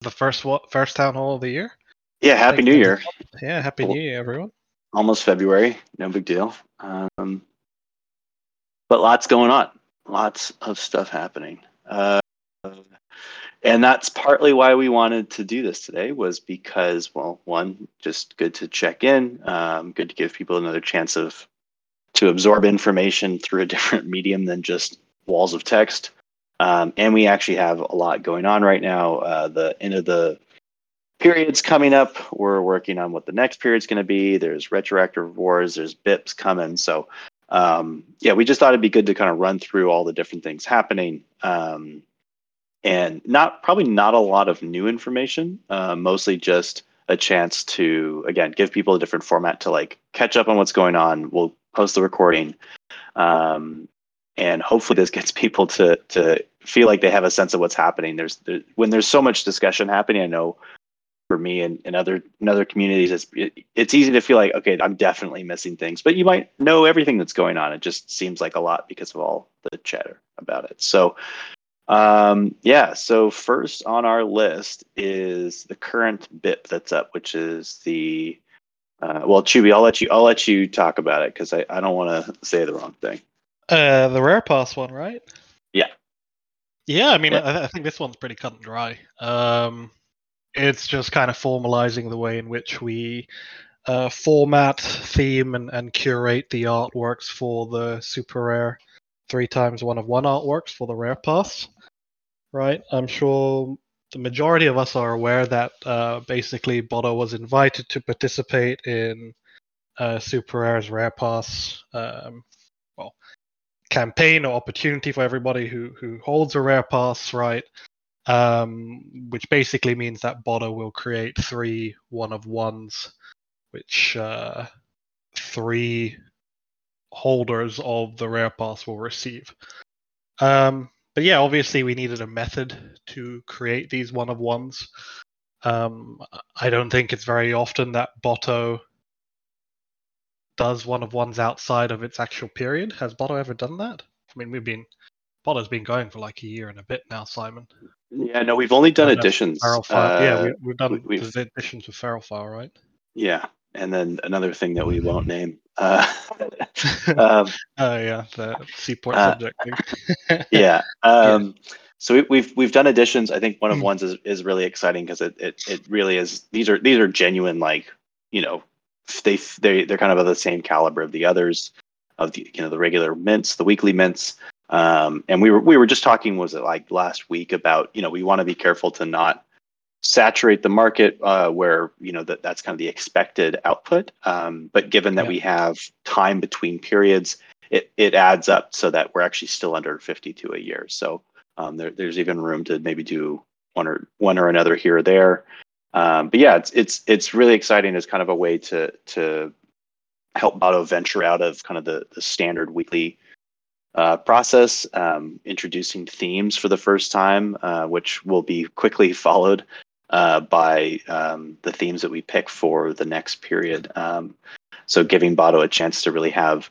the first first town hall of the year. Yeah, happy New Year. Yeah, happy New Year, everyone. Almost February, no big deal. Um, but lots going on, lots of stuff happening. Uh, and that's partly why we wanted to do this today was because well one just good to check in um, good to give people another chance of to absorb information through a different medium than just walls of text um, and we actually have a lot going on right now. Uh, the end of the periods coming up we're working on what the next period's going to be. There's retroactive wars there's bips coming. So um, yeah we just thought it'd be good to kind of run through all the different things happening. Um, and not probably not a lot of new information uh, mostly just a chance to again give people a different format to like catch up on what's going on. We'll post the recording. Um, and hopefully this gets people to to feel like they have a sense of what's happening. There's there, when there's so much discussion happening i know for me and, and other in other communities it's it, it's easy to feel like okay i'm definitely missing things but you might know everything that's going on. It just seems like a lot because of all the chatter about it. So um, yeah, so first on our list is the current BIP that's up, which is the uh, well, Chewy, I'll let you I'll let you talk about it because I, I don't want to say the wrong thing. Uh, the rare pass one, right? Yeah. Yeah, I mean, yeah. I, I, think this one's pretty cut and dry. Um, it's just kind of formalizing the way in which we uh, format, theme, and, and curate the artworks for the SuperRare three times one of one artworks for the rare pass right? I'm sure the majority of us are aware that uh, basically Botto was invited to participate in uh, SuperRare's Rare Pass, um, campaign or opportunity for everybody who who holds a Rare Pass, right? Um, which basically means that Botto will create three one of ones, which uh, three holders of the Rare Pass will receive. Um, but yeah, obviously we needed a method to create these one of ones. Um, I don't think it's very often that Botto does one of ones outside of its actual period. Has Botto ever done that? I mean, we've been Botto's been going for like a year and a bit now, Simon. Yeah, no, we've only done additions. Uh, yeah, we, have done we've, additions with Feral File, right? Yeah, and then another thing that we won't name. Uh, um, oh yeah, the seaport uh, subject thing. yeah. Um, yeah. So we, we've we've done additions. I think one of mm. ones is, is really exciting because it, it it really is. These are these are genuine like you know they they they're kind of of the same caliber of the others of the you know the regular mints, the weekly mints. Um, and we were we were just talking was it like last week about you know we want to be careful to not saturate the market uh, where you know that that's kind of the expected output. Um, but given that yeah. we have time between periods, it it adds up so that we're actually still under 52 a year. So um, there, there's even room to maybe do one or one or another here or there. Um, but yeah, it's it's it's really exciting as kind of a way to to help Botto venture out of kind of the the standard weekly uh, process, um, introducing themes for the first time, uh, which will be quickly followed uh, by um, the themes that we pick for the next period. Um, so giving Botto a chance to really have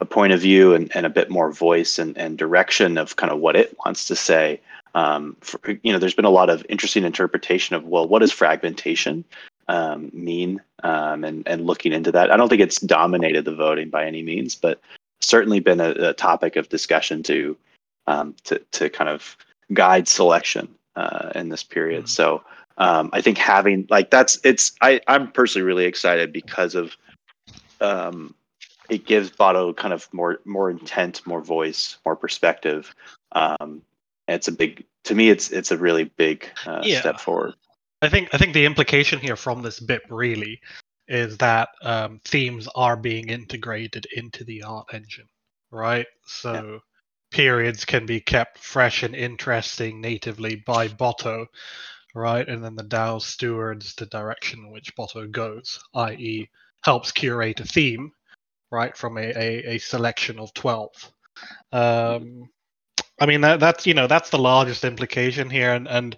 a point of view and, and a bit more voice and, and direction of kind of what it wants to say. Um, for, you know, there's been a lot of interesting interpretation of well, what does fragmentation um, mean, um, and and looking into that. I don't think it's dominated the voting by any means, but certainly been a, a topic of discussion to um, to to kind of guide selection uh, in this period. Mm-hmm. So um, I think having like that's it's I I'm personally really excited because of um, it gives Botto kind of more more intent, more voice, more perspective. Um, it's a big to me. It's it's a really big uh, yeah. step forward. I think I think the implication here from this BIP really is that um, themes are being integrated into the art engine, right? So yeah. periods can be kept fresh and interesting natively by Botto right? And then the DAO stewards the direction in which Botto goes, i.e., helps curate a theme, right, from a, a, a selection of 12. Um, I mean, that, that's, you know, that's the largest implication here. And, and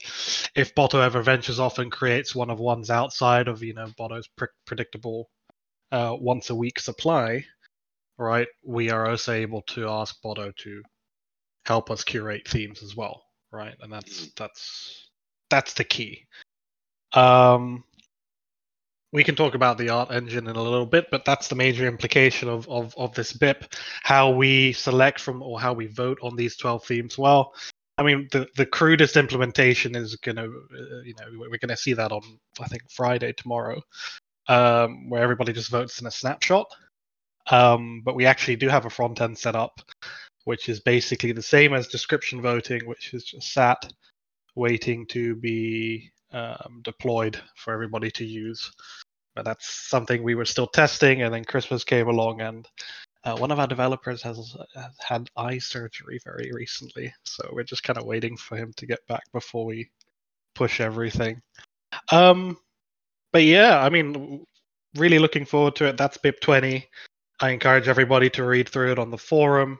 if Botto ever ventures off and creates one of ones outside of, you know, Botto's pre- predictable uh, once a week supply, right, we are also able to ask Botto to help us curate themes as well, right? And that's, mm-hmm. that's, that's the key. Um, we can talk about the art engine in a little bit, but that's the major implication of, of, of this BIP, how we select from or how we vote on these 12 themes. Well, I mean, the, the crudest implementation is going to, uh, you know, we're going to see that on, I think, Friday tomorrow, um, where everybody just votes in a snapshot. Um, but we actually do have a front end set up, which is basically the same as description voting, which is just sat waiting to be um, deployed for everybody to use. But that's something we were still testing, and then Christmas came along, and uh, one of our developers has, has, had eye surgery very recently, so we're just kind of waiting for him to get back before we push everything. Um, but yeah, I mean, really looking forward to it. That's BIP 20. I encourage everybody to read through it on the forum.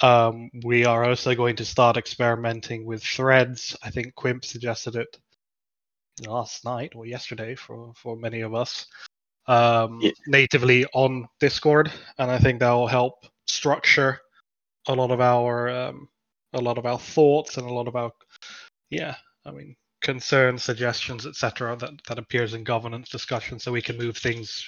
Um, we are also going to start experimenting with threads. I think Quimp suggested it last night or yesterday for for many of us um, yeah. natively on Discord, and I think that will help structure a lot of our um, a lot of our thoughts and a lot of our yeah, I mean concerns, suggestions, etc. that that appears in governance discussion, so we can move things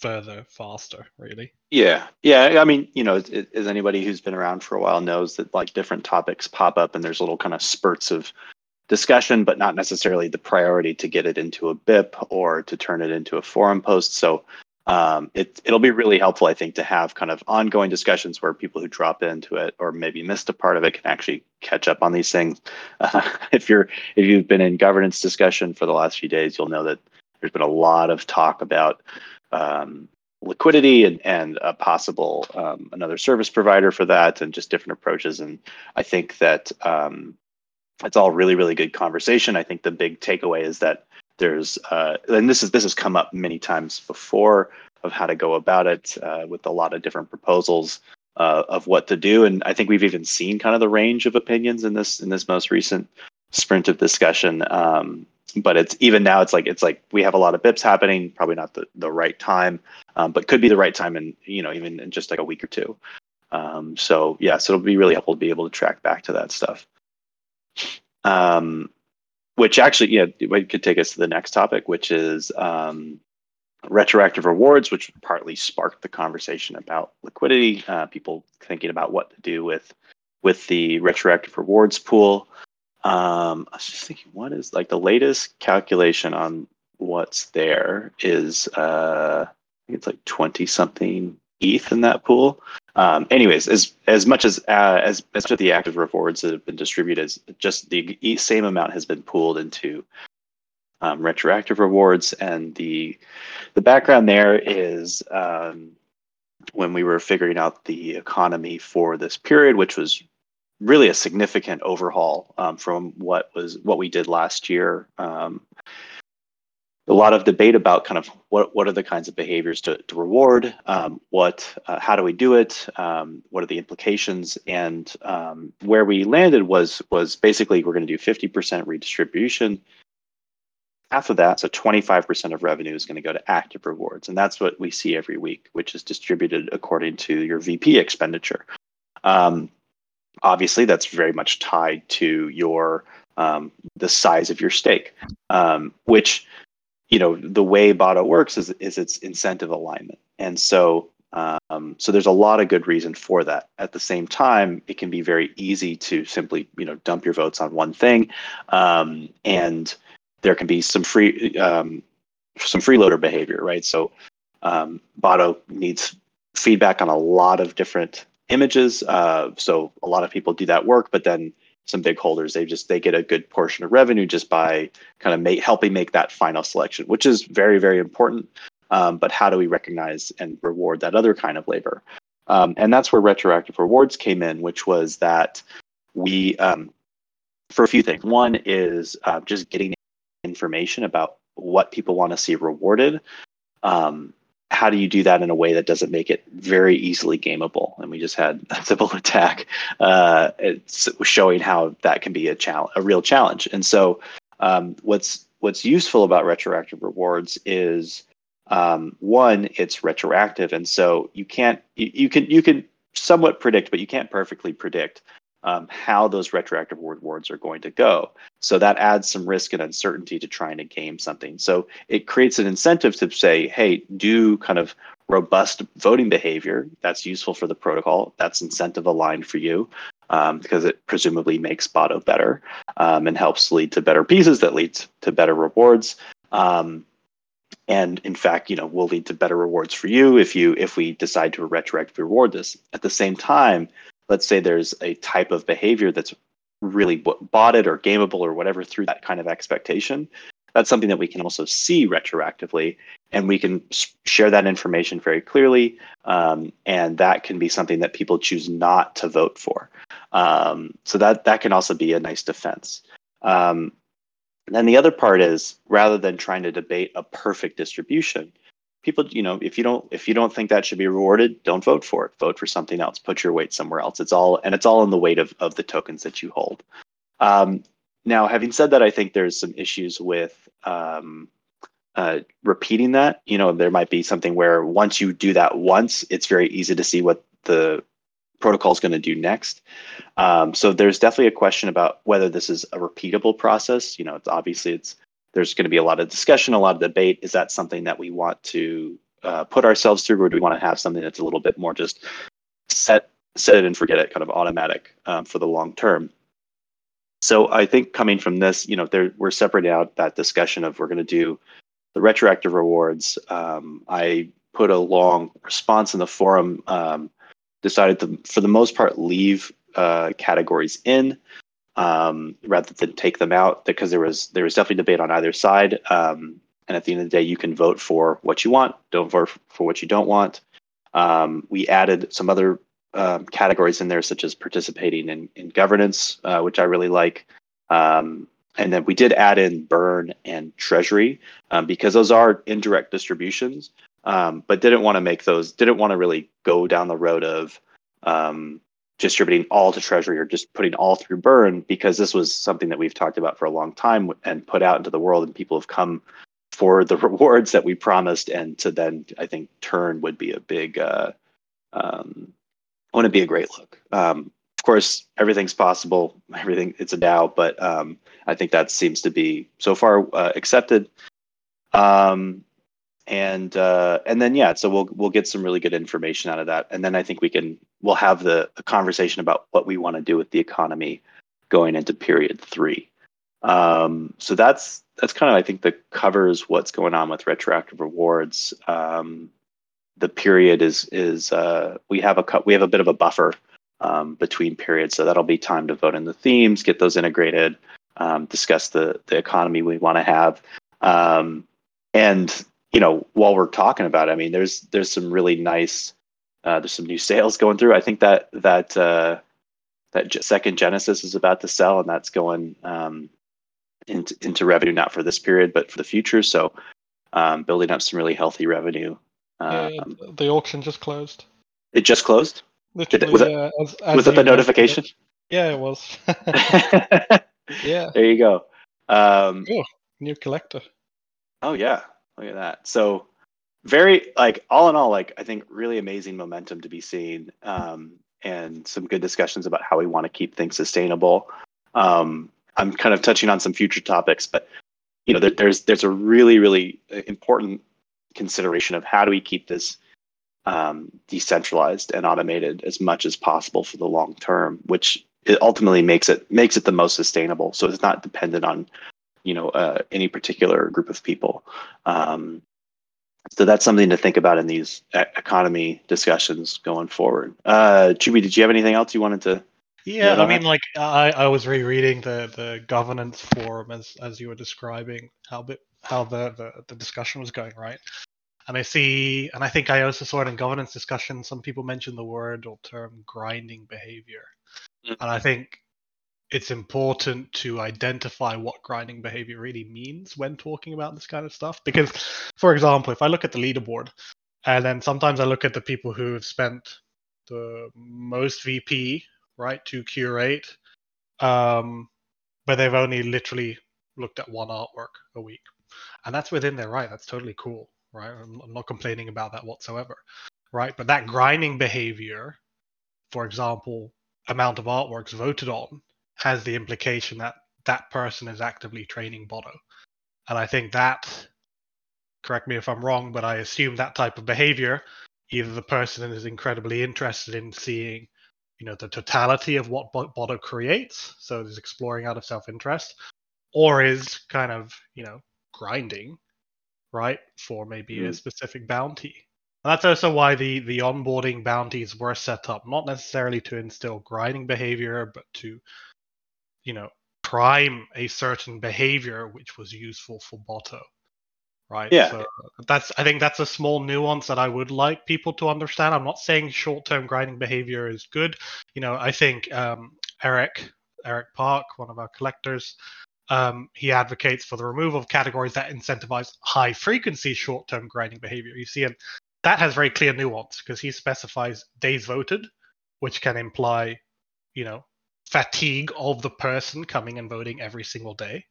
further faster really yeah yeah i mean you know as anybody who's been around for a while knows that like different topics pop up and there's little kind of spurts of discussion, but not necessarily the priority to get it into a BIP or to turn it into a forum post. So um, it, it'll be really helpful, I think, to have kind of ongoing discussions where people who drop into it or maybe missed a part of it can actually catch up on these things. Uh, if you're if you've been in governance discussion for the last few days, you'll know that there's been a lot of talk about um, liquidity and, and a possible um, another service provider for that and just different approaches. And I think that um, it's all really really good conversation. I think the big takeaway is that there's uh, and this is this has come up many times before of how to go about it uh, with a lot of different proposals uh, of what to do. And i think we've even seen kind of the range of opinions in this in this most recent sprint of discussion. Um, but it's even now it's like it's like we have a lot of bips happening probably not the, the right time um, but could be the right time in you know even in just like a week or two. Um, so yeah so it'll be really helpful to be able to track back to that stuff um, which actually, yeah, it could take us to the next topic, which is um, retroactive rewards, which partly sparked the conversation about liquidity. Uh, people thinking about what to do with with the retroactive rewards pool. Um, I was just thinking, what is like the latest calculation on what's there is uh, I think it's like twenty something ETH in that pool. Um, anyways, as as much as uh, as as the active rewards that have been distributed, just the same amount has been pooled into um, retroactive rewards, and the the background there is um, when we were figuring out the economy for this period, which was really a significant overhaul um, from what was what we did last year. Um, a lot of debate about kind of what what are the kinds of behaviors to, to reward, um, what uh, how do we do it, um, what are the implications, and um, where we landed was was basically we're going to do 50% redistribution. Half of that, so 25% of revenue is going to go to active rewards, and that's what we see every week, which is distributed according to your VP expenditure. Um, obviously, that's very much tied to your um, the size of your stake, um, which you know the way Botto works is is its incentive alignment, and so um, so there's a lot of good reason for that. At the same time, it can be very easy to simply you know dump your votes on one thing, um, and there can be some free um, some freeloader behavior, right? So um, Botto needs feedback on a lot of different images. Uh, so a lot of people do that work, but then some big holders. They just they get a good portion of revenue just by kind of make, helping make that final selection which is very very important. Um, but how do we recognize and reward that other kind of labor? Um, and that's where retroactive rewards came in which was that we um, for a few things. One is uh, just getting information about what people want to see rewarded. Um, how do you do that in a way that doesn't make it very easily gameable? And we just had a simple attack uh, showing how that can be a challenge, a real challenge. And so, um, what's what's useful about retroactive rewards is um, one, it's retroactive, and so you can't you, you can you can somewhat predict, but you can't perfectly predict um, how those retroactive rewards are going to go. So that adds some risk and uncertainty to trying to game something. So it creates an incentive to say, hey, do kind of robust voting behavior. That's useful for the protocol. That's incentive aligned for you um, because it presumably makes Botto better um, and helps lead to better pieces that leads to better rewards. Um, and in fact, you know, will lead to better rewards for you if you if we decide to retroactively reward this. At the same time, let's say there's a type of behavior that's really botted or gameable or whatever through that kind of expectation that's something that we can also see retroactively and we can share that information very clearly um, and that can be something that people choose not to vote for. Um, so that that can also be a nice defense. Um, then the other part is rather than trying to debate a perfect distribution people you know if you don't if you don't think that should be rewarded don't vote for it. Vote for something else. Put your weight somewhere else. It's all and it's all in the weight of, of the tokens that you hold. Um, now having said that i think there's some issues with um, uh, repeating that. You know there might be something where once you do that once it's very easy to see what the protocol is going to do next. Um, so there's definitely a question about whether this is a repeatable process. You know it's obviously it's there's going to be a lot of discussion, a lot of debate. Is that something that we want to uh, put ourselves through, or do we want to have something that's a little bit more just set set it and forget it, kind of automatic um, for the long term? So I think coming from this, you know, there, we're separating out that discussion of we're going to do the retroactive rewards. Um, I put a long response in the forum. Um, decided to, for the most part, leave uh, categories in um, rather than take them out because there was there was definitely debate on either side. Um, and at the end of the day, you can vote for what you want. Don't vote for what you don't want. Um, we added some other um, categories in there, such as participating in, in governance, uh, which I really like. Um, and then we did add in burn and treasury um, because those are indirect distributions, but didn't want to make those, didn't want to really go down the road of um, distributing all to treasury or just putting all through burn because this was something that we've talked about for a long time and put out into the world and people have come for the rewards that we promised and to then i think turn would be a big uh um wouldn't be a great look. Um of course everything's possible. Everything it's a DAO, but um i think that seems to be so far uh, accepted. Um and uh, and then yeah, so we'll we'll get some really good information out of that, and then I think we can we'll have the, conversation about what we want to do with the economy going into period three. Um, so that's that's kind of I think that covers what's going on with retroactive rewards. Um, the period is is uh, we have a we have a bit of a buffer um, between periods, so that'll be time to vote in the themes, get those integrated, um, discuss the the economy we want to have, um, and you know, while we're talking about it, I mean, there's there's some really nice uh, there's some new sales going through. I think that that uh, that second Genesis is about to sell, and that's going um, into into revenue not for this period, but for the future. So, um, building up some really healthy revenue. Um, yeah, the auction just closed. It just closed. Literally, it, was, it, as, as was it the notification? It. Yeah, it was. yeah. There you go. Um, oh, new collector. Oh yeah, Look at that. So very like all in all, like I think really amazing momentum to be seen, um, and some good discussions about how we want to keep things sustainable. Um, I'm kind of touching on some future topics, but you know, there, there's there's a really really important consideration of how do we keep this um, decentralized and automated as much as possible for the long term, which ultimately makes it makes it the most sustainable. So it's not dependent on you know uh, any particular group of people. Um, so that's something to think about in these economy discussions going forward. Uh, Choobie, did you have anything else you wanted to? Yeah, I mean, like I, I was rereading the, the governance forum as as you were describing how bit, how the, the the discussion was going, right? And I see, and I think I also saw it in governance discussion. Some people mention the word or term grinding behavior, mm-hmm. and I think it's important to identify what grinding behavior really means when talking about this kind of stuff. Because, for example, if I look at the leaderboard, and then sometimes I look at the people who have spent the most VP, right, to curate, um, but they've only literally looked at one artwork a week. And that's within their right. That's totally cool, right? I'm, I'm not complaining about that whatsoever, right? But that grinding behavior, for example, amount of artworks voted on has the implication that that person is actively training Botto. And I think that, correct me if I'm wrong, but I assume that type of behavior, either the person is incredibly interested in seeing, you know, the totality of what Botto creates, so is exploring out of self-interest, or is kind of, you know, grinding, right, for maybe mm. a specific bounty. And that's also why the the onboarding bounties were set up, not necessarily to instill grinding behavior, but to, you know, prime a certain behavior which was useful for Botto. Right. Yeah. So that's I think that's a small nuance that I would like people to understand. I'm not saying short-term grinding behavior is good. You know, I think um, Eric Eric Park, one of our collectors, um, he advocates for the removal of categories that incentivize high frequency short term grinding behavior. You see, and that has very clear nuance because he specifies days voted, which can imply, you know, fatigue of the person coming and voting every single day,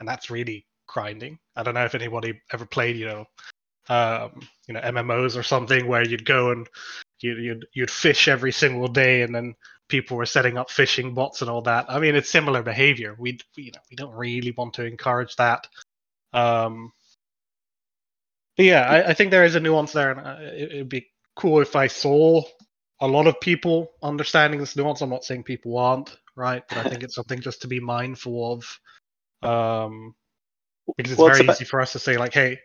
and that's really grinding. I don't know if anybody ever played, you know, um, you know, MMOs or something where you'd go and you, you'd you'd fish every single day, and then people were setting up fishing bots and all that. I mean, it's similar behavior. We, you know, we don't really want to encourage that. Um, but yeah, I, I, think there is a nuance there, and uh, it, would be cool if I saw a lot of people understanding this nuance. I'm not saying people aren't, right? But I think it's something just to be mindful of, um, because it's well, very it's easy for us to say like, "Hey,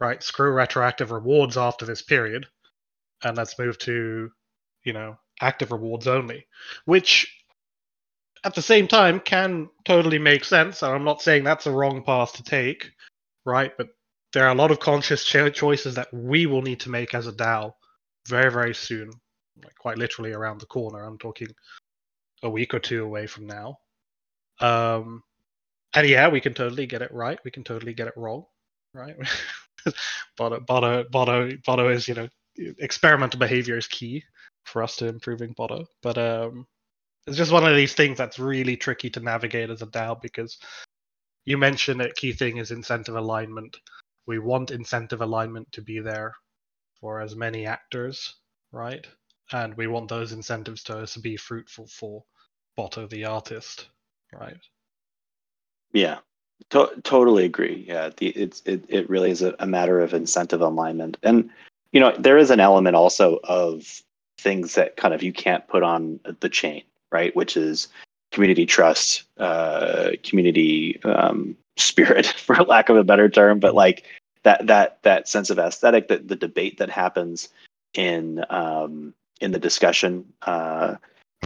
right, screw retroactive rewards after this period, and let's move to, you know, active rewards only," which at the same time can totally make sense. And I'm not saying that's a wrong path to take, right? But there are a lot of conscious cho- choices that we will need to make as a DAO very, very soon, like quite literally around the corner. I'm talking a week or two away from now. Um, and yeah, we can totally get it right. We can totally get it wrong, right? Botto, Botto, Botto, Botto is, you know, experimental behavior is key for us to improving Botto. But um, it's just one of these things that's really tricky to navigate as a DAO because you mentioned that key thing is incentive alignment we want incentive alignment to be there for as many actors, right? And we want those incentives to, to be fruitful for Botto the artist, right? Yeah, to- totally agree. Yeah, the, it's it, it really is a, a matter of incentive alignment, and you know there is an element also of things that kind of you can't put on the chain, right? Which is community trust, uh, community um, spirit, for lack of a better term. But like that that that sense of aesthetic, that the debate that happens in um, in the discussion, uh,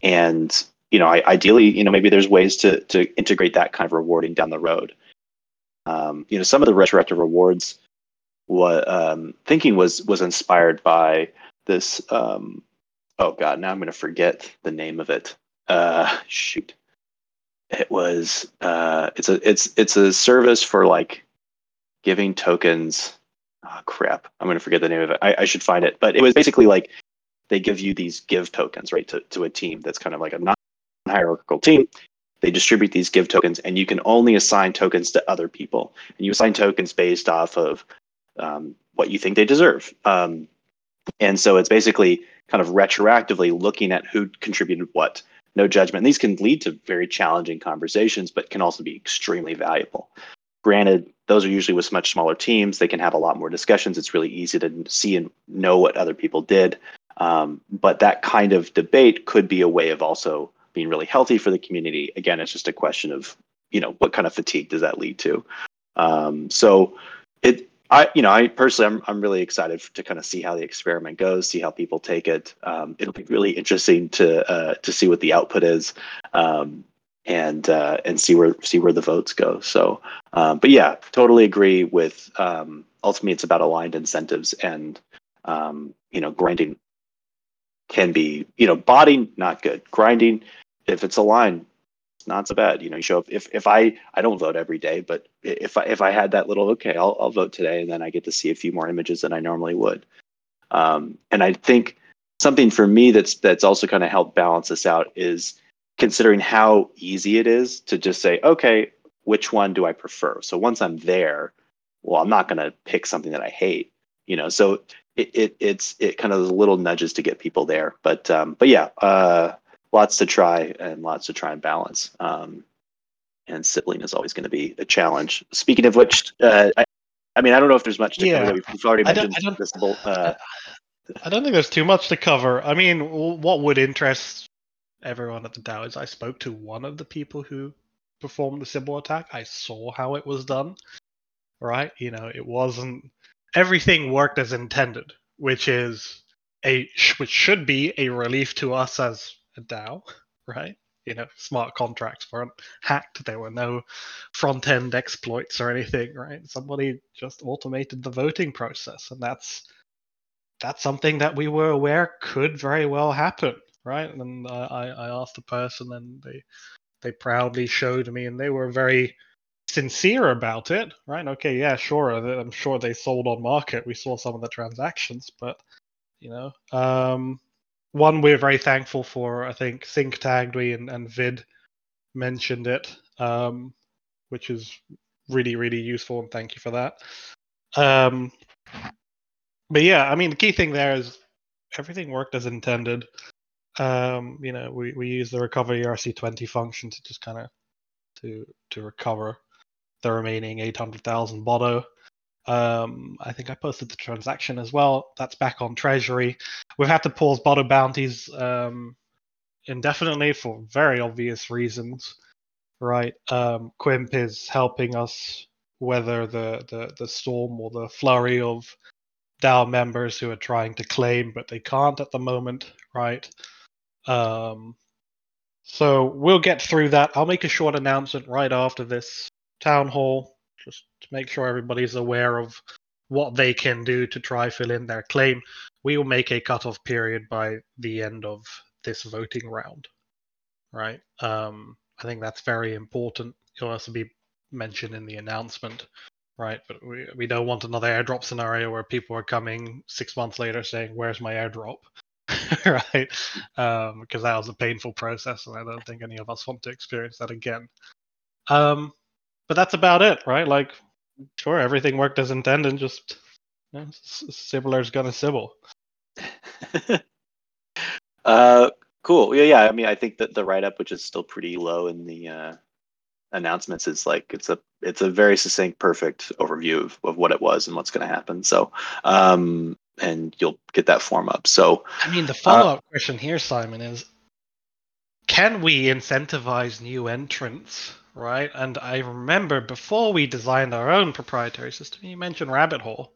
and you know, I, ideally, you know, maybe there's ways to to integrate that kind of rewarding down the road. Um, you know, some of the retroactive rewards, what um, thinking was was inspired by this. Um, oh God, now I'm going to forget the name of it. Uh, shoot, it was uh, it's a it's it's a service for like giving tokens. Oh, crap. I'm going to forget the name of it. I, I, should find it. But it was basically like they give you these give tokens, right, to, to a team that's kind of like a non hierarchical team. They distribute these give tokens, and you can only assign tokens to other people. And you assign tokens based off of um, what you think they deserve. Um, and so it's basically kind of retroactively looking at who contributed what. No judgment. these can lead to very challenging conversations, but can also be extremely valuable. Granted, those are usually with much smaller teams. They can have a lot more discussions. It's really easy to see and know what other people did. Um, but that kind of debate could be a way of also being really healthy for the community. Again, it's just a question of you know what kind of fatigue does that lead to. Um, so it, I you know I personally I'm I'm really excited to kind of see how the experiment goes, see how people take it. Um, it'll be really interesting to uh, to see what the output is. Um, and uh, and see where see where the votes go. So, um, but yeah, totally agree with. Um, ultimately, it's about aligned incentives, and um, you know, grinding can be you know, botting not good. Grinding, if it's aligned, it's not so bad. You know, you show up. If if I I don't vote every day, but if I if I had that little okay, I'll I'll vote today, and then I get to see a few more images than I normally would. Um, and I think something for me that's that's also kind of helped balance this out is considering how easy it is to just say, okay, which one do I prefer? So once I'm there, well, I'm not going to pick something that I hate, you know. So it, it it's it kind of those little nudges to get people there. But um, but yeah, uh, lots to try and lots to try and balance. Um, and sybilling is always going to be a challenge. Speaking of which, uh, I, I mean, I don't know if there's much to Yeah. cover. We've already I don't- mentioned I don't- this. Uh, I don't think there's too much to cover. I mean, what would interest everyone at the DAO is I spoke to one of the people who performed the Sybil attack. I saw how it was done. Right? You know, it wasn't everything worked as intended, which is a which should be a relief to us as a DAO, right? You know, smart contracts weren't hacked. There were no front end exploits or anything, right? Somebody just automated the voting process, and that's that's something that we were aware could very well happen, right? And uh, I, I asked the person, and they they proudly showed me, and they were very sincere about it, right? Okay, yeah, sure. I'm sure they sold on market. We saw some of the transactions, but you know, um, one we're very thankful for. I think Sync tagged me and, and Vid mentioned it, um, which is really really useful, and thank you for that. Um, but yeah, I mean, the key thing there is everything worked as intended. Um, you know, we, we use the recover ERC20 function to just kind of to to recover the remaining 800,000 Botto. Um, I think I posted the transaction as well. That's back on Treasury. We've had to pause Botto bounties um, indefinitely for very obvious reasons, right? Um, Quimp is helping us weather the, the, the storm or the flurry of DAO members who are trying to claim, but they can't at the moment, right? Um, so we'll get through that. I'll make a short announcement right after this town hall, just to make sure everybody's aware of what they can do to try fill in their claim. We will make a cutoff period by the end of this voting round, right? Um, I think that's very important. It'll also be mentioned in the announcement, right? But we we don't want another airdrop scenario where people are coming six months later saying, "Where's my airdrop?" right? Um, because that was a painful process, and I don't think any of us want to experience that again. Um, but that's about it, right? Like, sure, everything worked as intended. Just you know, gonna Sybil. uh, cool. Yeah, yeah. I mean, I think that the write up, which is still pretty low in the uh, announcements, is like it's a it's a very succinct, perfect overview of, of what it was and what's going to happen. So, um, and you'll get that form up. So, I mean, the follow-up question here, Simon, is: Can we incentivize new entrants? Right, and I remember before we designed our own proprietary system, you mentioned Rabbit Hole,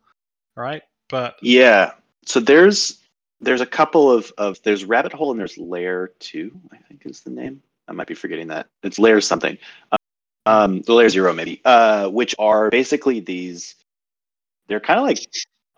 right? But yeah. So there's there's a couple of of there's rabbit hole and there's layer two. I think is the name. I might be forgetting that. It's layer something. Um, the layer zero maybe. Uh, which are basically these. They're kind of like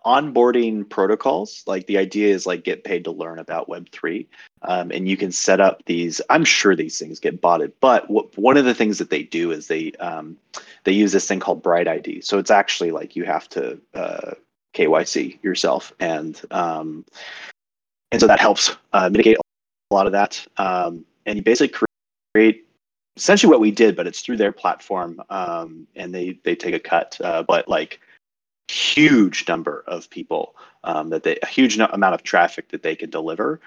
onboarding protocols. Like the idea is like get paid to learn about Web three, um, and you can set up these. I'm sure these things get botted, but one of the things that they do is they um, they use this thing called Bright ID. So it's actually like you have to uh, KYC yourself, and um, and so that helps uh, mitigate a lot of that. Um, and you basically create essentially what we did, but it's through their platform, um, and they they take a cut, uh, but like huge number of people um, that they a huge no- amount of traffic that they can deliver,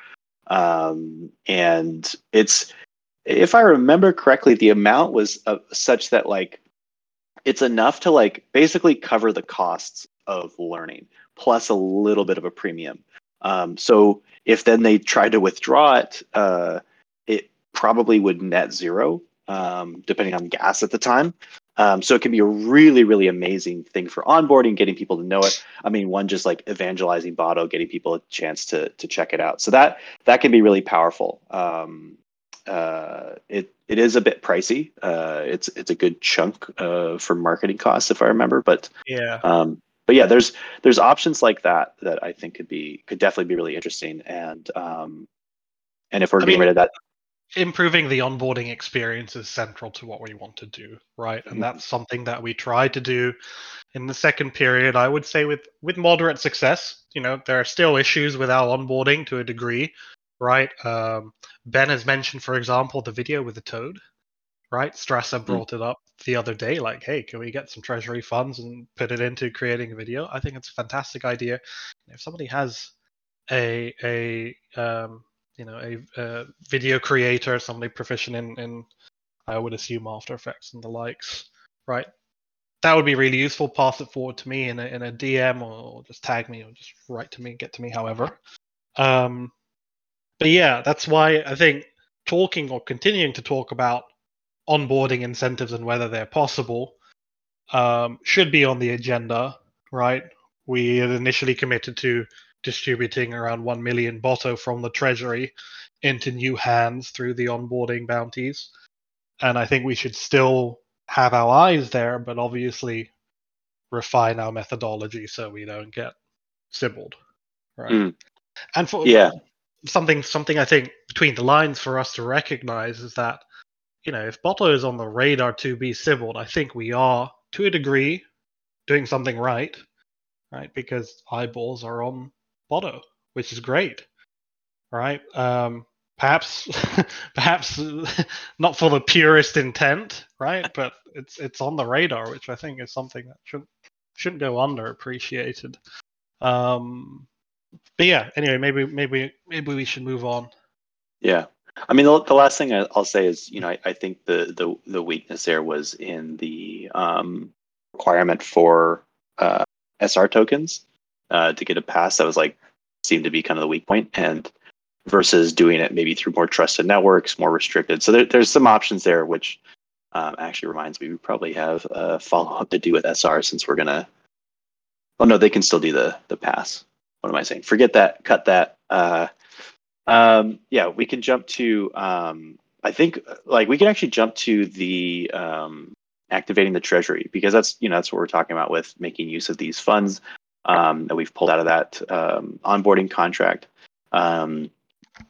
um, and it's if I remember correctly, the amount was uh, such that like it's enough to like basically cover the costs of learning plus a little bit of a premium. Um, so if then they tried to withdraw it, uh, it probably would net zero, um, depending on gas at the time. Um, so it can be a really, really amazing thing for onboarding, getting people to know it. I mean, one just like evangelizing Botto, getting people a chance to to check it out. So that that can be really powerful. Um, uh, it it is a bit pricey. Uh, it's it's a good chunk uh, for marketing costs, if I remember. But yeah, um, but yeah, there's there's options like that that I think could be could definitely be really interesting. And um, and if we're I getting mean- rid of that, improving the onboarding experience is central to what we want to do, right? And Mhm. that's something that we try to do in the second period. I would say with with moderate success. You know, there are still issues with our onboarding to a degree, right? Um, ben has mentioned, for example, the video with the toad, right? Strasser brought it up the other day, like, hey, can we get some treasury funds and put it into creating a video? I think it's a fantastic idea. If somebody has a a um, you know a, a video creator, somebody proficient in, in I would assume After Effects and the likes, right? That would be really useful. Pass it forward to me in a, in a DM or just tag me or just write to me, get to me, however. Um, but yeah, that's why I think talking or continuing to talk about onboarding incentives and whether they're possible um, should be on the agenda, right? We had initially committed to distributing around 1 million Botto from the treasury into new hands through the onboarding bounties. And I think we should still have our eyes there, but obviously refine our methodology so we don't get sybilled. Right. Mm. And for yeah. something something I think between the lines for us to recognize is that, you know, if Botto is on the radar to be sybilled, I think we are, to a degree, doing something right. Right? Because eyeballs are on Botto, which is great. Right? Um, perhaps perhaps not for the purest intent, right? But it's it's on the radar, which I think is something that shouldn't shouldn't go underappreciated. Um, but yeah, anyway, maybe maybe maybe we should move on. Yeah, I mean, the, the last thing I, will say is, you know, I, I, think the the the weakness there was in the um, requirement for uh, SR tokens uh, to get a pass. That was like seemed to be kind of the weak point, and versus doing it maybe through more trusted networks, more restricted. So there, there's some options there, which um, actually reminds me we probably have a follow up to do with SR since we're gonna. Oh no, they can still do the the pass. What am I saying? Forget that. Cut that. Uh, um, yeah, we can jump to. Um, I think like we can actually jump to the um, activating the treasury because that's you know that's what we're talking about with making use of these funds um, that we've pulled out of that um, onboarding contract um,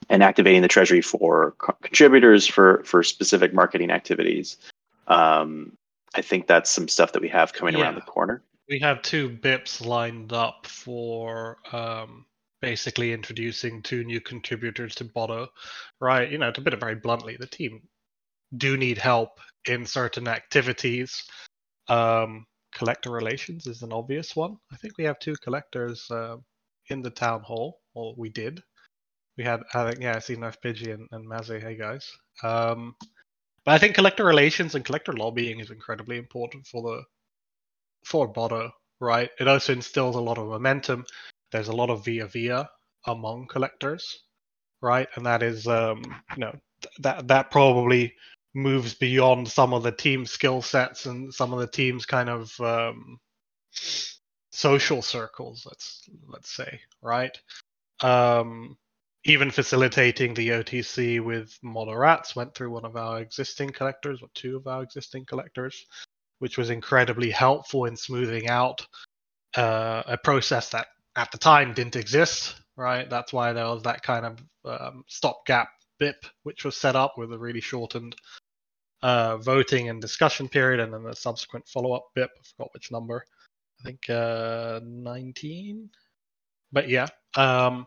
and activating the treasury for co- contributors for for specific marketing activities. Um, I think that's some stuff that we have coming yeah. around the corner. We have two BIPs lined up for um, basically introducing two new contributors to Botto. Right, you know, to put it very bluntly, the team do need help in certain activities. Um, collector relations is an obvious one. I think we have two collectors uh, in the town hall, or we did. We had, I think, yeah, I see Knife Pidgey and, and. Hey guys. Um, but I think collector relations and collector lobbying is incredibly important for the for Botto, right? It also instills a lot of momentum. There's a lot of via via among collectors, right? And that is, um, you know, th- that that probably moves beyond some of the team skill sets and some of the team's kind of um, social circles. Let's let's say right. Um, even facilitating the OTC with Moderats went through one of our existing collectors, or two of our existing collectors, which was incredibly helpful in smoothing out uh, a process that at the time didn't exist. Right, that's why there was that kind of um, stopgap BIP, which was set up with a really shortened uh, voting and discussion period, and then the subsequent follow-up BIP. I forgot which number. I think uh, 19. But yeah, um,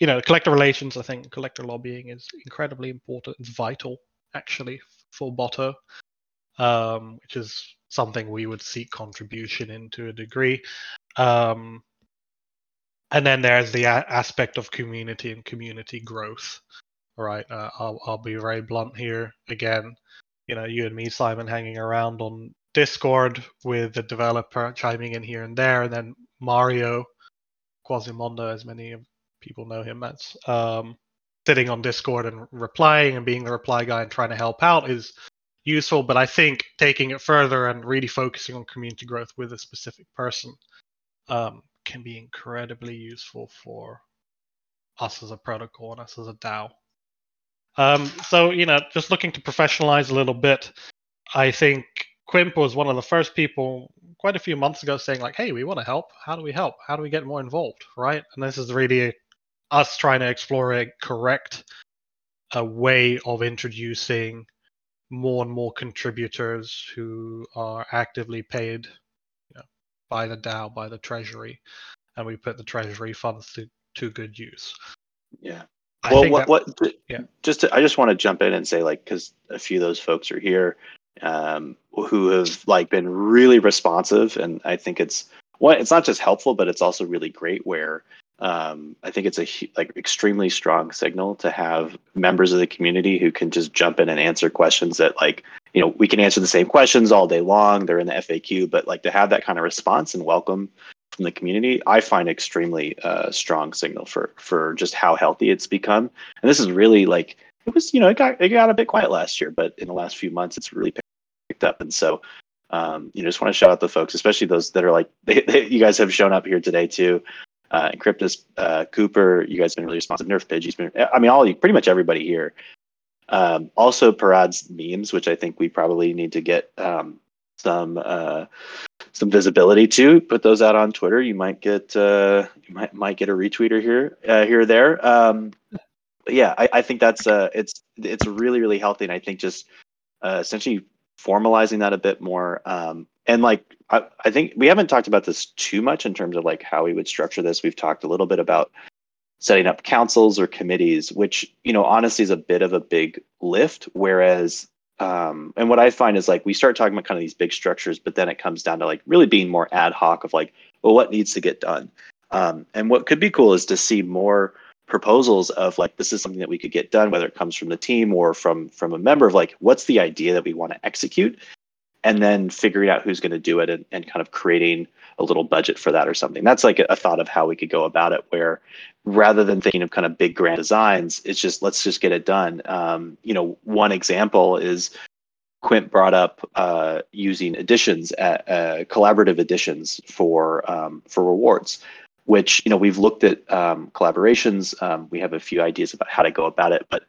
you know, collector relations. I think collector lobbying is incredibly important. It's vital, actually, for Botto, um, which is something we would seek contribution in to a degree. Um, and then there's the a- aspect of community and community growth. Right, uh, I'll, I'll be very blunt here again you know, you and me, Simon, hanging around on Discord with the developer chiming in here and there, and then Mario Quasimondo, as many people know him as, um, sitting on Discord and replying and being the reply guy and trying to help out is useful. But I think taking it further and really focusing on community growth with a specific person um, can be incredibly useful for us as a protocol and us as a DAO. Um, so you know, just looking to professionalize a little bit, I think Quimp was one of the first people quite a few months ago saying like, "Hey, we want to help. How do we help? How do we get more involved?" Right? And this is really us trying to explore a correct a way of introducing more and more contributors who are actively paid you know, by the DAO, by the Treasury, and we put the Treasury funds to, to good use. Yeah. I well, what, that, what, yeah. Just to, I just want to jump in and say, like, because a few of those folks are here, um, who have like been really responsive, and I think it's well, it's not just helpful, but it's also really great where um, I think it's a like extremely strong signal to have members of the community who can just jump in and answer questions that like you know we can answer the same questions all day long. They're in the FAQ, but like to have that kind of response and welcome from the community, I find extremely uh, strong signal for for just how healthy it's become. And this is really like it was you know it got it got a bit quiet last year, but in the last few months it's really picked up. And so um, you know, just want to shout out the folks, especially those that are like they, they, you guys have shown up here today too uh, Encryptus, uh, Cooper, you guys have been really responsive. Nerf Pidgey's been, I mean, all pretty much everybody here. Um, also, Parad's memes, which I think we probably need to get um, some uh, some visibility to. Put those out on Twitter. You might get uh, you might might get a retweeter here uh, here or there. Um, yeah, I, I think that's uh, it's it's really really healthy, and I think just uh, essentially formalizing that a bit more um, and like I, I think we haven't talked about this too much in terms of like how we would structure this we've talked a little bit about setting up councils or committees which you know honestly is a bit of a big lift whereas um, and what i find is like we start talking about kind of these big structures but then it comes down to like really being more ad hoc of like well what needs to get done? Um, and what could be cool is to see more proposals of like this is something that we could get done whether it comes from the team or from from a member of like what's the idea that we want to execute? And then figuring out who's going to do it and, and kind of creating a little budget for that or something. That's like a, thought of how we could go about it, where rather than thinking of kind of big grand designs, it's just let's just get it done. Um, you know, one example is Quint brought up uh, using additions, uh, uh, collaborative additions for um, for rewards. Which you know we've looked at um, collaborations. Um, we have a few ideas about how to go about it, but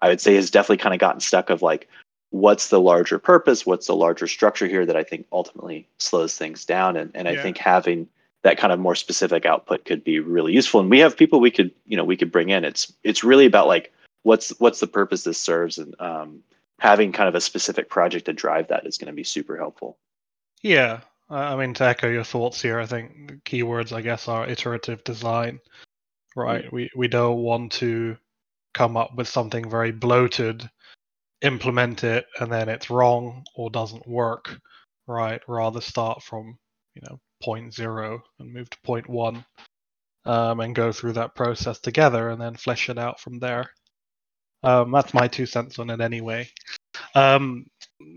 I would say has definitely kind of gotten stuck of like what's the larger purpose what's the larger structure here that i think ultimately slows things down. And, and yeah. i think having that kind of more specific output could be really useful. And we have people we could you know we could bring in. It's it's really about like what's what's the purpose this serves. And um, having kind of a specific project to drive that is going to be super helpful. Yeah. I mean to echo your thoughts here i think the keywords i guess are iterative design right? Mm-hmm. we we don't want to come up with something very bloated implement it and then it's wrong or doesn't work, right? Rather start from you know point zero and move to point one, um, and go through that process together and then flesh it out from there. Um, that's my two cents on it anyway. Um,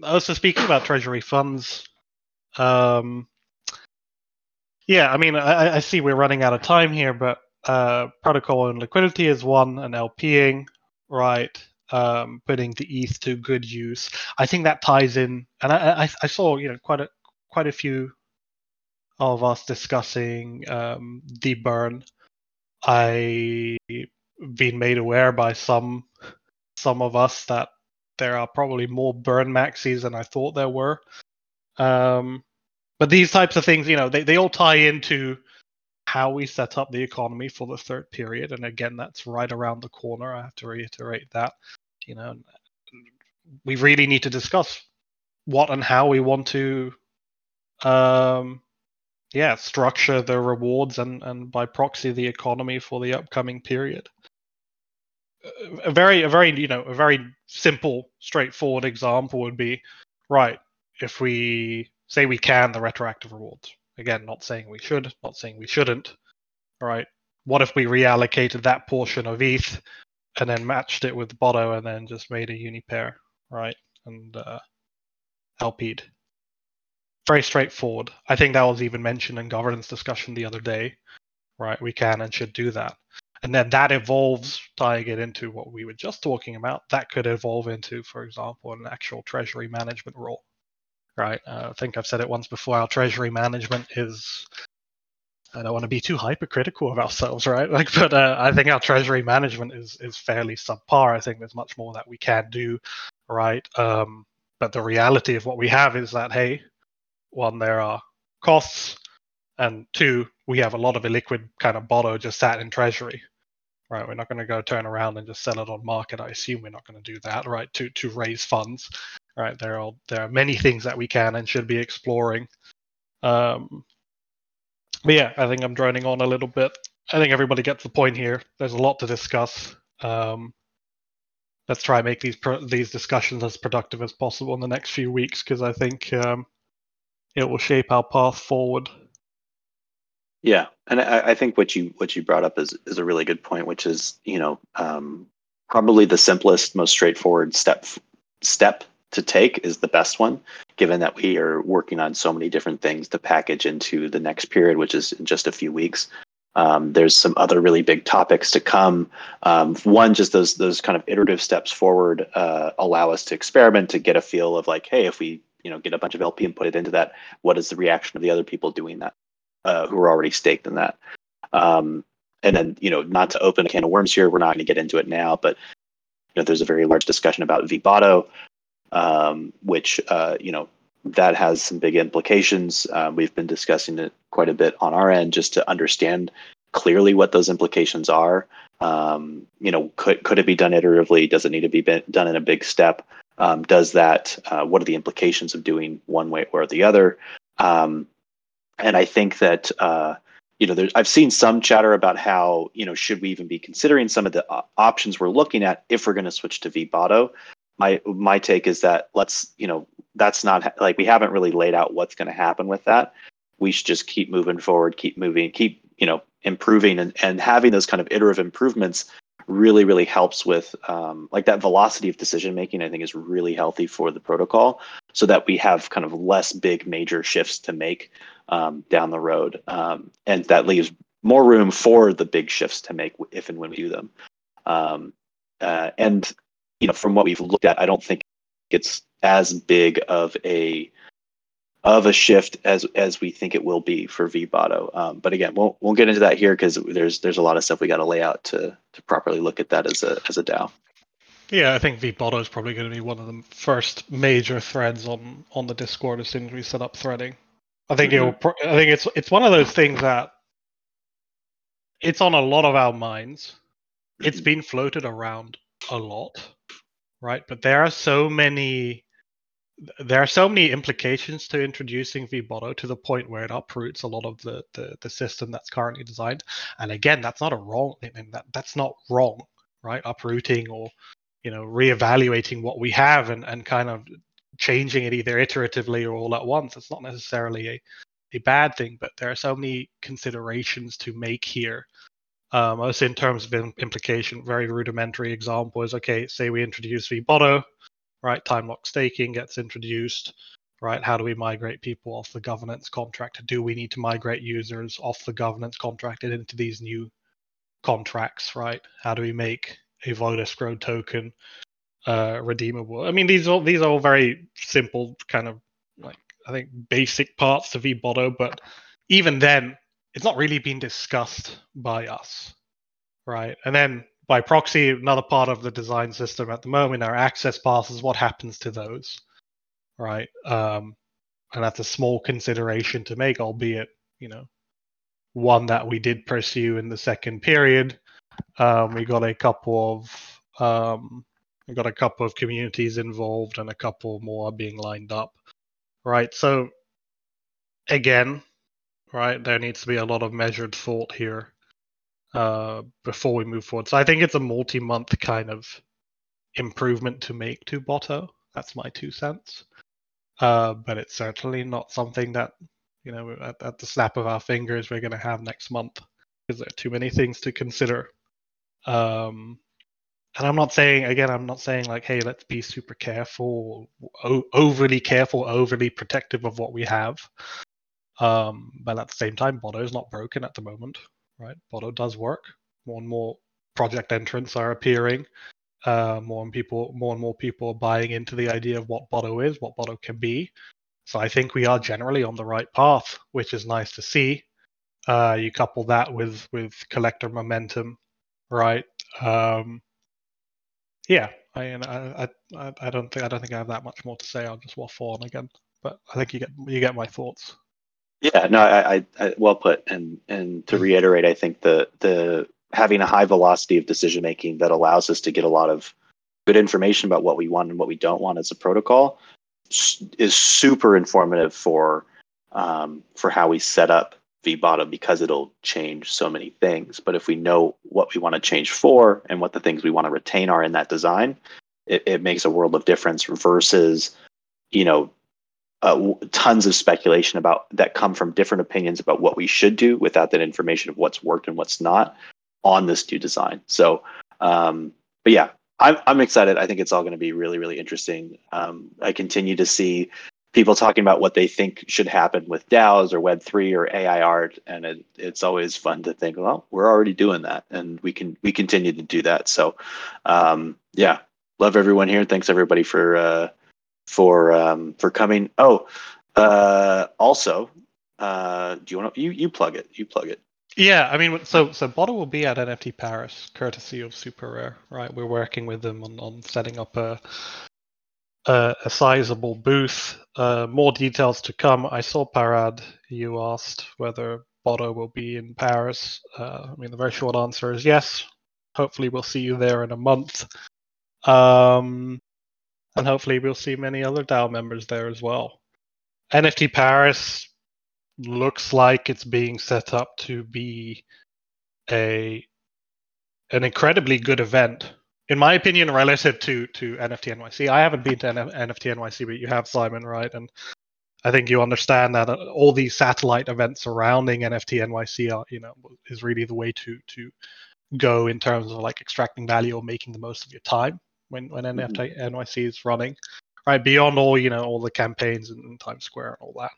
also speaking about treasury funds, um, yeah, I mean, I, I, see we're running out of time here, but uh, protocol and liquidity is one, and LPing, right? Um, putting the ETH to good use. I think that ties in, and I, I, I saw you know quite a quite a few of us discussing um, the burn. I been made aware by some some of us that there are probably more burn maxis than I thought there were. Um, but these types of things, you know, they, they all tie into how we set up the economy for the third period. And again, that's right around the corner. I have to reiterate that. You know, we really need to discuss what and how we want to, um, yeah, structure the rewards and and by proxy the economy for the upcoming period. A very, a very, you know, a very simple, straightforward example would be, right, if we say we can the retroactive rewards. Again, not saying we should, not saying we shouldn't. Right. What if we reallocated that portion of ETH and then matched it with Botto and then just made a uni pair, right? And uh, LP'd. Very straightforward. I think that was even mentioned in governance discussion the other day, right? We can and should do that. And then that evolves, tying it into what we were just talking about. That could evolve into, for example, an actual treasury management role, right? Uh, I think I've said it once before. Our treasury management is I don't want to be too hypercritical of ourselves, right? Like, but uh, I think our treasury management is is fairly subpar. I think there's much more that we can do, right? Um, but the reality of what we have is that hey, one there are costs, and two we have a lot of illiquid kind of botto just sat in treasury, right? We're not going to go turn around and just sell it on market. I assume we're not going to do that, right? To to raise funds, right? There are there are many things that we can and should be exploring. Um, but yeah, I think I'm droning on a little bit. I think everybody gets the point here. There's a lot to discuss. Um, let's try and make these pro- these discussions as productive as possible in the next few weeks because I think um, it will shape our path forward. Yeah, and I, I, think what you what you brought up is is a really good point, which is you know um, probably the simplest, most straightforward step step to take is the best one, given that we are working on so many different things to package into the next period, which is in just a few weeks. Um, there's some other really big topics to come. Um, one, just those those kind of iterative steps forward uh, allow us to experiment to get a feel of like, hey, if we you know get a bunch of LP and put it into that, what is the reaction of the other people doing that uh, who are already staked in that? Um, and then you know, not to open a can of worms here, we're not going to get into it now, but you know, there's a very large discussion about vBOTTO, um, which uh, you know that has some big implications. Uh, we've been discussing it quite a bit on our end just to understand clearly what those implications are. Um, you know, could could it be done iteratively? Does it need to be done in a big step? Um, does that? Uh, what are the implications of doing one way or the other? Um, and I think that uh, you know, I've seen some chatter about how you know should we even be considering some of the uh, options we're looking at if we're going to switch to vBOTTO. My my take is that let's you know that's not like we haven't really laid out what's going to happen with that. We should just keep moving forward, keep moving, keep you know improving, and and having those kind of iterative improvements really really helps with um, like that velocity of decision making i think is really healthy for the protocol so that we have kind of less big major shifts to make um, down the road um, and that leaves more room for the big shifts to make if and when we do them um, uh, and you know from what we've looked at i don't think it's as big of a of a shift as as we think it will be for vBOTTO. Um, but again, we'll we'll get into that here because there's there's a lot of stuff we got to lay out to to properly look at that as a as a DAO. Yeah, I think vBOTTO is probably going to be one of the first major threads on on the Discord as soon as we set up threading. I think mm-hmm. it'll. I think it's it's one of those things that it's on a lot of our minds. It's mm-hmm. been floated around a lot, right? But there are so many there are so many implications to introducing vBOTTO to the point where it uproots a lot of the, the, the system that's currently designed. And again, that's not a wrong thing. That that's not wrong, right? Uprooting or you know reevaluating what we have and, and kind of changing it either iteratively or all at once. It's not necessarily a, a bad thing, but there are so many considerations to make here. Um, also in terms of implication, very rudimentary example is okay, say we introduce vBOTTO, right? Time lock staking gets introduced, right? How do we migrate people off the governance contract? Do we need to migrate users off the governance contract and into these new contracts, right? How do we make a vote escrow token uh, redeemable? I mean, these are these are all very simple, kind of like I think basic parts to vBOTTO, but even then, it's not really been discussed by us, right? And then by proxy, another part of the design system at the moment are access passes. What happens to those, right? Um, and that's a small consideration to make, albeit you know one that we did pursue in the second period. Um, we got a couple of um, we got a couple of communities involved, and a couple more being lined up, right? So again, right, there needs to be a lot of measured thought here uh, before we move forward. So I think it's a multi-month kind of improvement to make to Botto. That's my two cents. Uh, but it's certainly not something that you know at, at the snap of our fingers we're going to have next month because there are too many things to consider. Um, and I'm not saying again, I'm not saying like, hey, let's be super careful, o- overly careful, overly protective of what we have. Um, but at the same time, Botto is not broken at the moment right? Botto does work. More and more project entrants are appearing. Uh, more and people, more and more people are buying into the idea of what Botto is, what Botto can be. So I think we are generally on the right path, which is nice to see. Uh, you couple that with with collector momentum, right? Um, yeah, I, I I I don't think I don't think I have that much more to say. I'll just waffle on again, but I think you get you get my thoughts. Yeah, no, I, I, I, well put. And and to reiterate, I think the the having a high velocity of decision making that allows us to get a lot of good information about what we want and what we don't want as a protocol is super informative for um, for how we set up vBOTTO because it'll change so many things. But if we know what we want to change for and what the things we want to retain are in that design, it, it makes a world of difference versus you know uh, tons of speculation about that come from different opinions about what we should do without that information of what's worked and what's not on this new design. So, um, but yeah, I'm I'm excited. I think it's all going to be really really interesting. Um, I continue to see people talking about what they think should happen with DAOs or Web three or AI art, and it, it's always fun to think, well, we're already doing that, and we can we continue to do that. So, um, yeah, love everyone here. Thanks everybody for uh, for um, for coming. Oh, uh, also, uh, do you want to you you plug it? You plug it. Yeah, I mean, so so Botto will be at NFT Paris, courtesy of SuperRare, right? We're working with them on, on setting up a a, a sizable booth. Uh, more details to come. I saw Parad. You asked whether Botto will be in Paris. Uh, I mean, the very short answer is yes. Hopefully, we'll see you there in a month. Um, and hopefully, we'll see many other DAO members there as well. NFT Paris looks like it's being set up to be a an incredibly good event. In my opinion relative to to nft nyc i haven't been to nft nyc but you have simon right? And i think you understand that uh, all these satellite events surrounding nft nyc are you know is really the way to to go in terms of like extracting value or making the most of your time when when mm-hmm. nft nyc is running right beyond all you know all the campaigns in, in times square and all that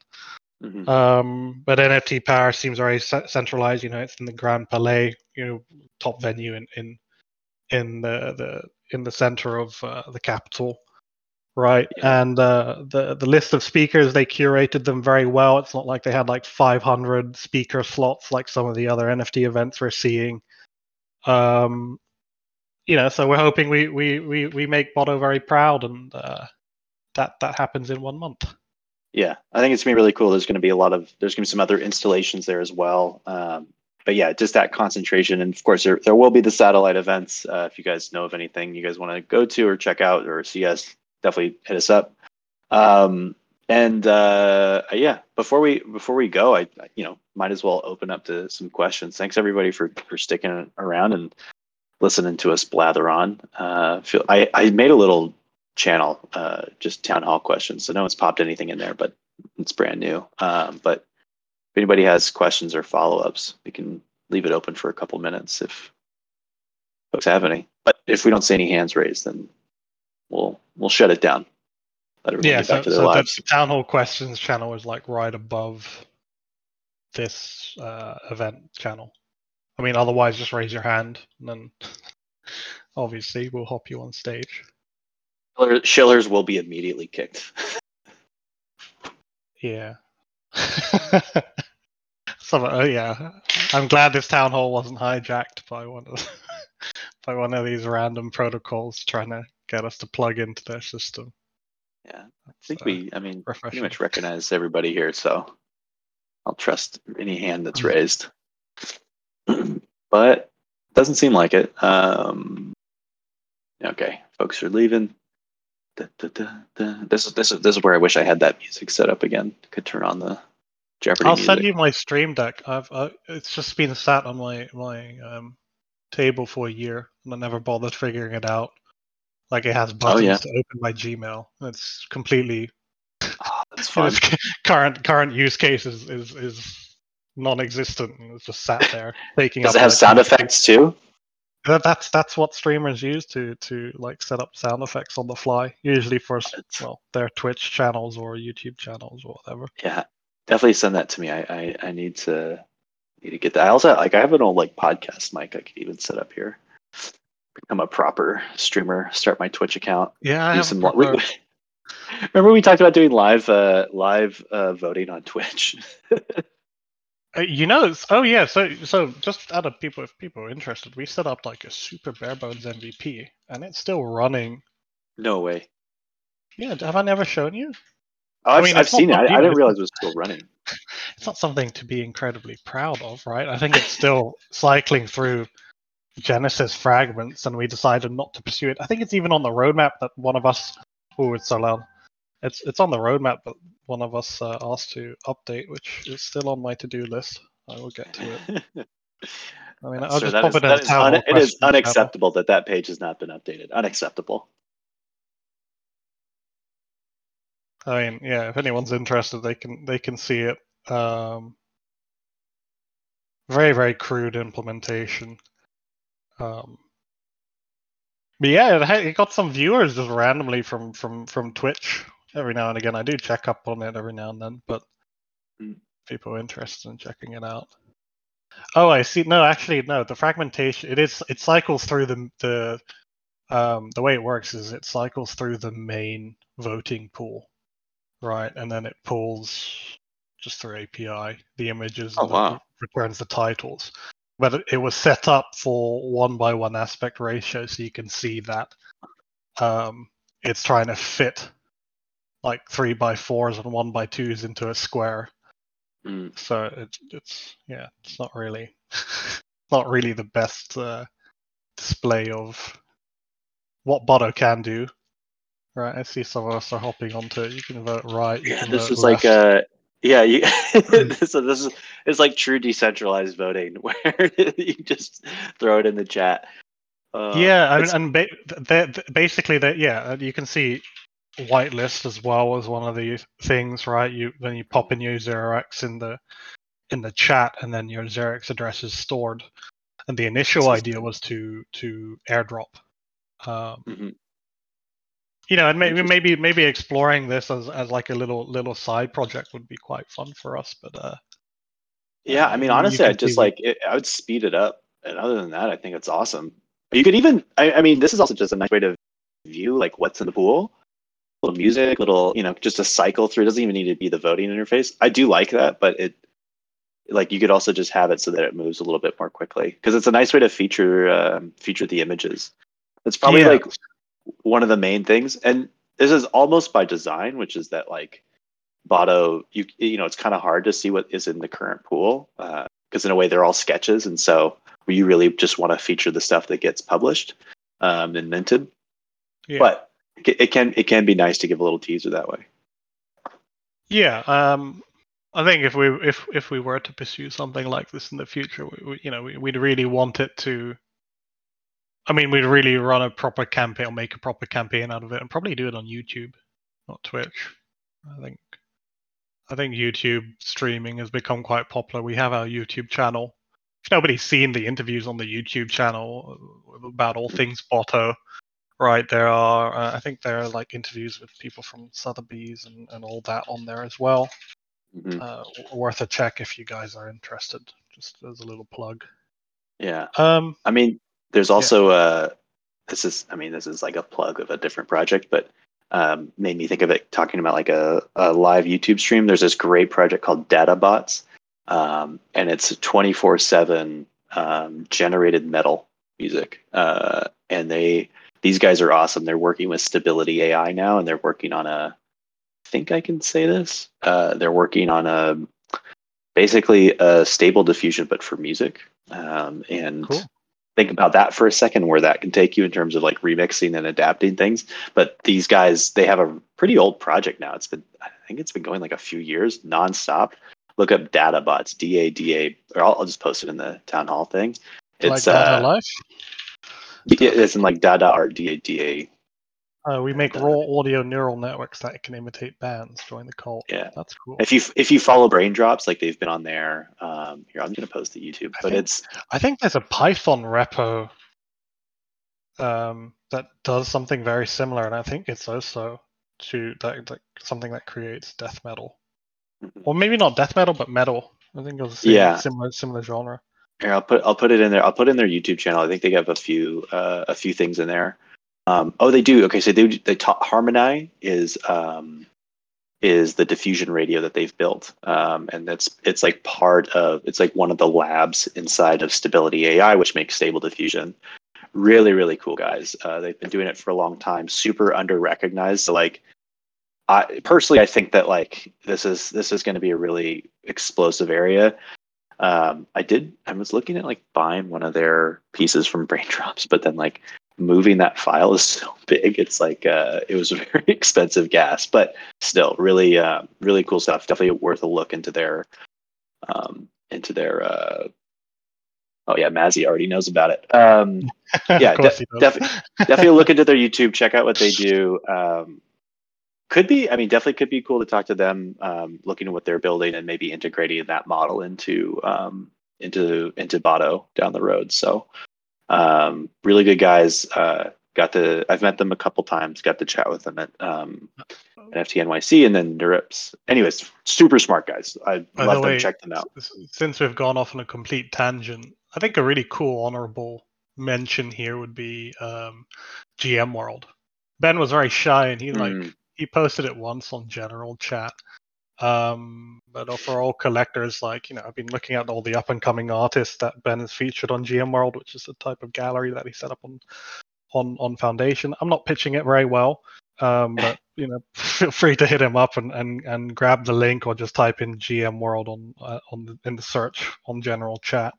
Mm-hmm. Um, but NFT Paris seems very centralized. You know, it's in the Grand Palais, you know, top venue in in in the the in the center of uh, the capital, right? Yeah. And uh, the the list of speakers they curated them very well. It's not like they had like 500 speaker slots like some of the other NFT events we're seeing. Um, you know, so we're hoping we we we we make Botto very proud, and uh, that that happens in one month. Yeah, I think it's gonna be really cool. There's gonna be a lot of there's gonna be some other installations there as well. Um, but yeah, just that concentration, and of course there there will be the satellite events. Uh, if you guys know of anything you guys want to go to or check out or see us, definitely hit us up. Um, and uh, yeah, before we before we go, I you know might as well open up to some questions. Thanks everybody for for sticking around and listening to us blather on. Uh, feel I I made a little channel, uh, just town hall questions. So no one's popped anything in there, but it's brand new. Um, but if anybody has questions or follow ups, we can leave it open for a couple minutes if folks have any. But if we don't see any hands raised, then we'll we'll shut it down. Let yeah, so, so the town hall questions channel is like right above this uh, event channel. I mean, otherwise, just raise your hand, and then obviously we'll hop you on stage. Shillers will be immediately kicked. yeah. so uh, yeah, I'm glad this town hall wasn't hijacked by one of by one of these random protocols trying to get us to plug into their system. Yeah, I think uh, we, I mean, pretty much recognize everybody here, so I'll trust any hand that's raised. but doesn't seem like it. Um, okay, folks are leaving. Da, da, da, this is this is this is where I wish I had that music set up again. Could turn on the Jeopardy. I'll music. send you my stream deck. I've uh, it's just been sat on my my um, table for a year, and I never bothered figuring it out. Like it has buttons oh, yeah. to open my Gmail. It's completely. Oh, that's fun. current current use case is is, is non-existent. It's just sat there taking. Does it have sound effects too? that's that's what streamers use to to like set up sound effects on the fly usually for well their twitch channels or youtube channels or whatever yeah definitely send that to me i i, I need to need to get that i also like i have an old like podcast mic i could even set up here become a proper streamer start my twitch account yeah I have some proper... remember we talked about doing live uh live uh voting on twitch Uh, you know, oh yeah. So, so just out of people, if people are interested, we set up like a super bare bones MVP, and it's still running. No way. Yeah, have I never shown you? Oh, I've, I mean, I've seen it. I, I, didn't realize it was still running. It's not something to be incredibly proud of, right? I think it's still cycling through Genesis fragments, and we decided not to pursue it. I think it's even on the roadmap that one of us. Oh, it's so loud. It's it's on the roadmap, but one of us uh, asked to update, which is still on my to-do list. I will get to it. I mean, I'll just pop is, it as un- It is unacceptable that that page has not been updated. Unacceptable. I mean, yeah, if anyone's interested, they can they can see it. Um, very very crude implementation. Um, but yeah, it, had, it got some viewers just randomly from from from Twitch every now and again. I do check up on it every now and then, but Mm. people are interested in checking it out. Oh, I see. No, actually, no. The fragmentation it is it cycles through the the um, the way it works is it cycles through the main voting pool, right, and then it pulls just through API the images Oh, and wow. returns the titles. But it, it was set up for one by one aspect ratio, so you can see that um, it's trying to fit like three by fours and one by twos into a square. Mm. So it, it's yeah, it's not really not really the best uh, display of what Botto can do. Right, I see some of us are hopping onto it. You can vote right. Yeah, this is like left. uh yeah, you, this, this is it's like true decentralized voting where you just throw it in the chat. Uh, yeah, it's- and ba- they they- basically that yeah, uh, you can see whitelist as well as one of the things, right? You then you pop in your 0x in the in the chat, and then your 0x address is stored. And the initial idea was to to airdrop. Um, Mhm. you know, and maybe maybe maybe exploring this as, as like a little little side project would be quite fun for us. But uh, Yeah, I mean, honestly, I just like it, I would speed it up, and other than that, I think it's awesome. You could even, I, I mean, this is also just a nice way to view like what's in the pool, little music, little, you know, just a cycle through. It doesn't even need to be the voting interface. I do like that, but it, like, you could also just have it so that it moves a little bit more quickly because it's a nice way to feature um, feature the images. It's probably Yeah. like one of the main things, and this is almost by design, which is that like Botto, you you know, it's kind of hard to see what is in the current pool because in a way they're all sketches, and so you really just want to feature the stuff that gets published um, and minted. yeah. But it can it can be nice to give a little teaser that way. Yeah, um, I think if we if if we were to pursue something like this in the future, we, we, you know, we, we'd really want it to. I mean, we'd really run a proper campaign or make a proper campaign out of it, and probably do it on YouTube, not Twitch. I think. I think YouTube streaming has become quite popular. We have our YouTube channel. If nobody's seen the interviews on the YouTube channel about all things Botto, right? There are, uh, I think there are like interviews with people from Sotheby's and, and all that on there as well Mhm. uh, worth a check if you guys are interested. Just as a little plug. Yeah, Um, I mean, there's also uh, this is I mean this is like a plug of a different project, but um, made me think of it talking about like a, a live YouTube stream. There's this great project called Dadabots, um, and it's 24 seven um, generated metal music, uh, and they these guys are awesome. They're working with Stability AI now, and they're working on a. I think I can say this. Uh, they're working on a basically a stable diffusion, but for music. Um, and Cool. think about that for a second, where that can take you in terms of like remixing and adapting things. But these guys, they have a pretty old project now. It's been, I think it's been going like a few years nonstop. Look up Dadabots, D A D A, or I'll, I'll just post it in the town hall thing. It's like uh, Life. Yeah, it's in like Dada Art D A D A. Uh, we make raw audio neural networks that can imitate bands. Join the cult. Yeah. That's cool. If you if you follow Braindrops, like they've been on there. Um, here, I'm gonna post the YouTube, I but think- it's I think there's a Python repo um, that does something very similar, and I think it's also to that, like something that creates death metal, or maybe not death metal, but metal. I think it was the same, Yeah. similar similar genre. Here, I'll put I'll put it in there. I'll put in their YouTube channel. I think they have a few uh, a few things in there. Um, oh, they do. Okay, so they they taught Harmonai is um, is the diffusion radio that they've built, um, and that's it's like part of it's like one of the labs inside of Stability AI, which makes stable diffusion. Really, really cool guys. Uh, they've been doing it for a long time. Super under recognized. So like, I personally I think that like this is this is going to be a really explosive area um, I did. I was looking at like buying one of their pieces from Braindrops, but then like moving that file is so big. It's like uh, it was a very expensive gas, but still really, uh, really cool stuff. Definitely worth a look into their, um, into their. Uh, oh yeah, Mazzy already knows about it. Um, Yeah, de- definitely look into their YouTube. Check out what they do. Um, could be. I mean, definitely could be cool to talk to them, um, looking at what they're building and maybe integrating that model into um, into into Botto down the road. So, um, really good guys. Uh, got to I've met them a couple times. Got to chat with them at um, at FTNYC and then NeurIPS. Anyways, super smart guys. I By love the them. Check them out. Since we've gone off on a complete tangent, I think a really cool honorable mention here would be um, GM World. Ben was very shy and he like Mm, he posted it once on general chat. Um, but for all collectors, like you know, I've been looking at all the up and coming artists that Ben has featured on GM World, which is a type of gallery that he set up on on on Foundation. I'm not pitching it very well, um, but you know, feel free to hit him up and, and, and grab the link or just type in GM World on uh, on the, in the search on general chat.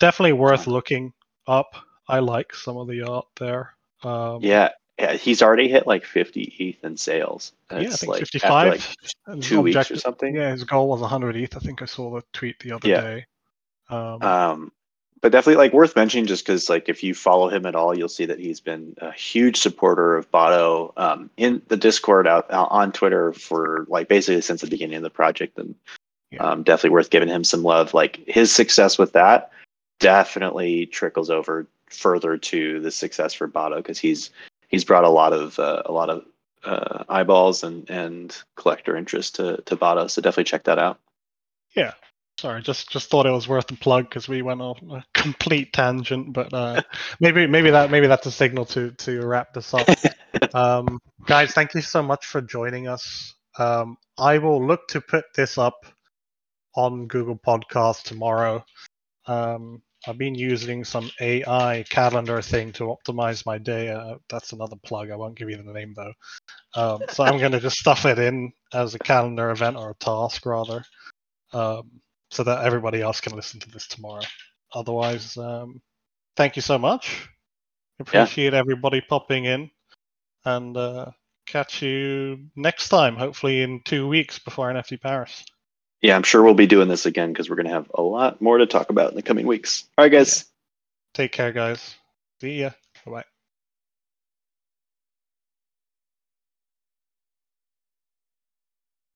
Definitely worth looking up. I like some of the art there. Um, yeah, yeah. He's already hit like 50 ETH in sales. Yeah, I think like 55. like two weeks or something. Yeah, his goal was 100 ETH. I think I saw the tweet the other Yeah. day. Um, Um, but definitely like worth mentioning just because like if you follow him at all, you'll see that he's been a huge supporter of Botto um, in the Discord out, out on Twitter for like basically since the beginning of the project, and Yeah. um, definitely worth giving him some love. Like his success with that definitely trickles over further to the success for Botto because he's he's brought a lot of uh, a lot of uh, eyeballs and and collector interest to to Botto. So definitely check that out. Yeah. Sorry, just just thought it was worth a plug because we went off a complete tangent. But uh, maybe maybe that maybe that's a signal to to wrap this up. um, guys, thank you so much for joining us. Um, I will look to put this up on Google Podcast tomorrow. Um, I've been using some AI calendar thing to optimize my day. Uh, that's another plug. I won't give you the name though. Um, so I'm going to just stuff it in as a calendar event or a task rather, um, so that everybody else can listen to this tomorrow. Otherwise, um, thank you so much. Appreciate everybody popping in, and uh, catch you next time. Hopefully in two weeks before NFT Paris. Yeah, I'm sure we'll be doing this again because we're going to have a lot more to talk about in the coming weeks. All right, guys. Take care, guys. See ya. Bye bye.